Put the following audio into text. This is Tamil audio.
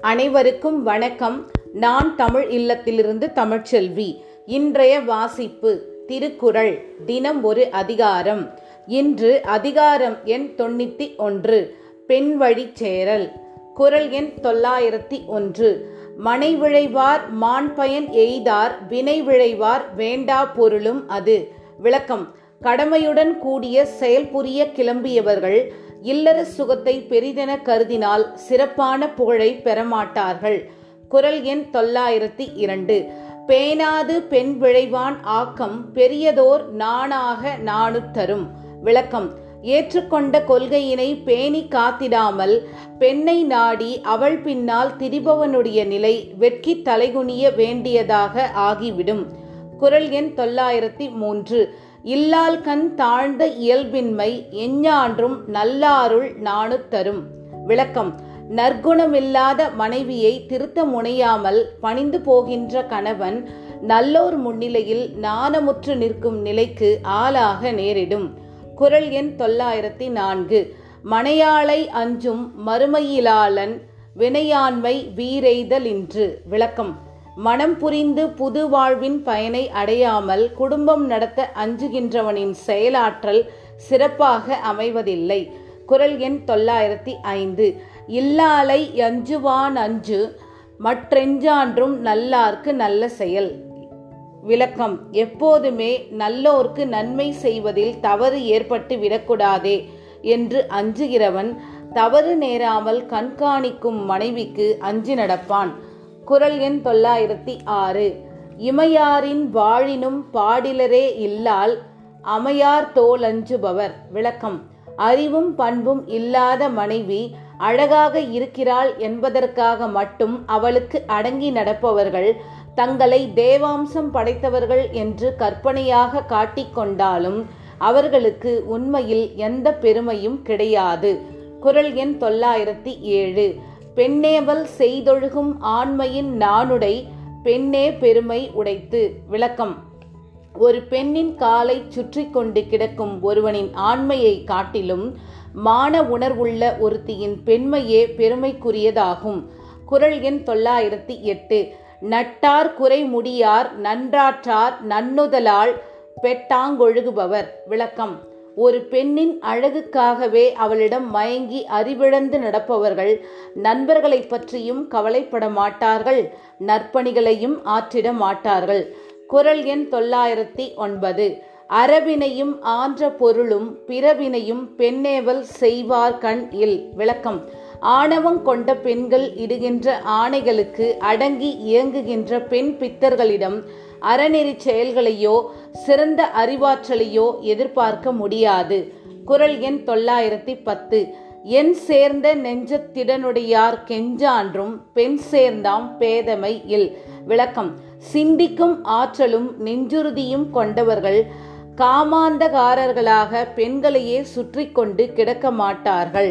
அனைவருக்கும் வணக்கம். நான் தமிழ் இல்லத்திலிருந்து தமிழ்ச்செல்வி. இன்றைய வாசிப்பு திருக்குறள் தினம் ஒரு அதிகாரம். இன்று அதிகாரம் எண் தொண்ணூத்தி ஒன்று பெண் வழி சேரல். குரல் எண் தொள்ளாயிரத்தி ஒன்று. மனை விழைவார் மான் பயன் எய்தார் வினை விழைவார் வேண்டா பொருளும் அது. விளக்கம் கடமையுடன் கூடிய செயல்புரிய கிளம்பியவர்கள் இல்லற சுகத்தை பெரிதென கருதினால் சிறப்பான புகழை பெறமாட்டார்கள். குரல் எண் தொள்ளாயிரத்தி இரண்டு. பேனாது பெண் விழைவான் ஆக்கம் பெரியதோர் நாணாக நானு தரும். விளக்கம். ஏற்றுக்கொண்ட கொள்கையினை பேணி காத்திடாமல் பெண்ணை நாடி அவள் பின்னால் திரிபவனுடைய நிலை வெட்கி தலைகுனிய வேண்டியதாக ஆகிவிடும். குரல் எண் தொள்ளாயிரத்தி மூன்று. இல்லால் கண் தாழ்ந்த இயல்பின்மை எஞ்ஞான்றும் நல்லாருள் நாணு தரும். விளக்கம். நற்குணமில்லாத மனைவியை திருத்த முனையாமல் பணிந்து போகின்ற கணவன் நல்லோர் முன்னிலையில் நாணமுற்று நிற்கும் நிலைக்கு ஆளாக நேரிடும். குரல் எண் தொள்ளாயிரத்தி நான்கு. மனையாளை அஞ்சும் மறுமையிலாளன் வினையாண்மை வீரெய்தலின்று விளக்கம். மனம் புரிந்து புது வாழ்வின் பயனை அடையாமல் குடும்பம் நடத்த அஞ்சுகின்றவனின் செயலாற்றல் சிறப்பாக அமைவதில்லை. குரல் எண் தொள்ளாயிரத்தி ஐந்து. இல்லாலை அஞ்சுவான் அஞ்சு மற்றெஞ்சான்றும் நல்லார்க்கு நல்ல செயல். விளக்கம் எப்போதுமே நல்லோர்க்கு நன்மை செய்வதில் தவறு ஏற்பட்டு விடக்கூடாதே என்று அஞ்சுகிறவன் தவறு நேராமல் கண்காணிக்கும் மனைவிக்கு அஞ்சு நடப்பான். குரல் எண் தொள்ளாயிரத்தி ஆறு. இமையாரின் வாழினும் பாடிலரே இல்லால் அமையார் தோலஞ்சுபவர். விளக்கம். அறிவும் பண்பும் இல்லாத மனைவி அழகாக இருக்கிறாள் என்பதற்காக மட்டும் அவளுக்கு அடங்கி நடப்பவர்கள் தங்களை தேவாம்சம் படைத்தவர்கள் என்று கற்பனையாக காட்டிக்கொண்டாலும் அவர்களுக்கு உண்மையில் எந்த பெருமையும் கிடையாது. குரல் எண் தொள்ளாயிரத்தி ஏழு. பெண்ணேவல் செய்தொழுகும் ஆண்மையின் நானுடை பெண்ணே பெருமை உடைத்து. விளக்கம். ஒரு பெண்ணின் காலை சுற்றி கொண்டு கிடக்கும் ஒருவனின் ஆண்மையை காட்டிலும் மான உணர்வுள்ள ஒருத்தியின் பெண்மையே பெருமைக்குரியதாகும். குரல் எண் தொள்ளாயிரத்தி எட்டு. நட்டார் குறை முடியார் நன்றாற்றார் நன்னுதலால் பெட்டாங்கொழுகுபவர். விளக்கம். ஒரு பெண்ணின் அழகுக்காகவே அவளிடம் மயங்கி அறிவிழந்து நடப்பவர்கள் நண்பர்களைப் பற்றியும் கவலைப்பட மாட்டார்கள் நற்பணிகளையும் ஆற்றிட மாட்டார்கள். குரல் எண் தொள்ளாயிரத்தி ஒன்பது. அறவினையும் ஆன்ற பொருளும் பிறவினையும் பெண்ணேவல் செய்வார் கண் இல். விளக்கம். ஆணவம் கொண்ட பெண்கள் இடுகின்ற ஆணைகளுக்கு அடங்கி இயங்குகின்ற பெண் பித்தர்களிடம் அறநெறி செயல்களையோ சிறந்த அறிவாற்றலையோ எதிர்பார்க்க முடியாது. குரல் எண் தொள்ளாயிரத்தி பத்து. என் சேர்ந்த நெஞ்சத்திடனுடையார் கெஞ்சான்றும் பெண் சேர்ந்தாம் பேதமை இல். விளக்கம். சிந்திக்கும் ஆற்றலும் நெஞ்சுறுதியும் கொண்டவர்கள் காமாந்தகாரர்களாக பெண்களையே சுற்றி கொண்டு கிடக்க மாட்டார்கள்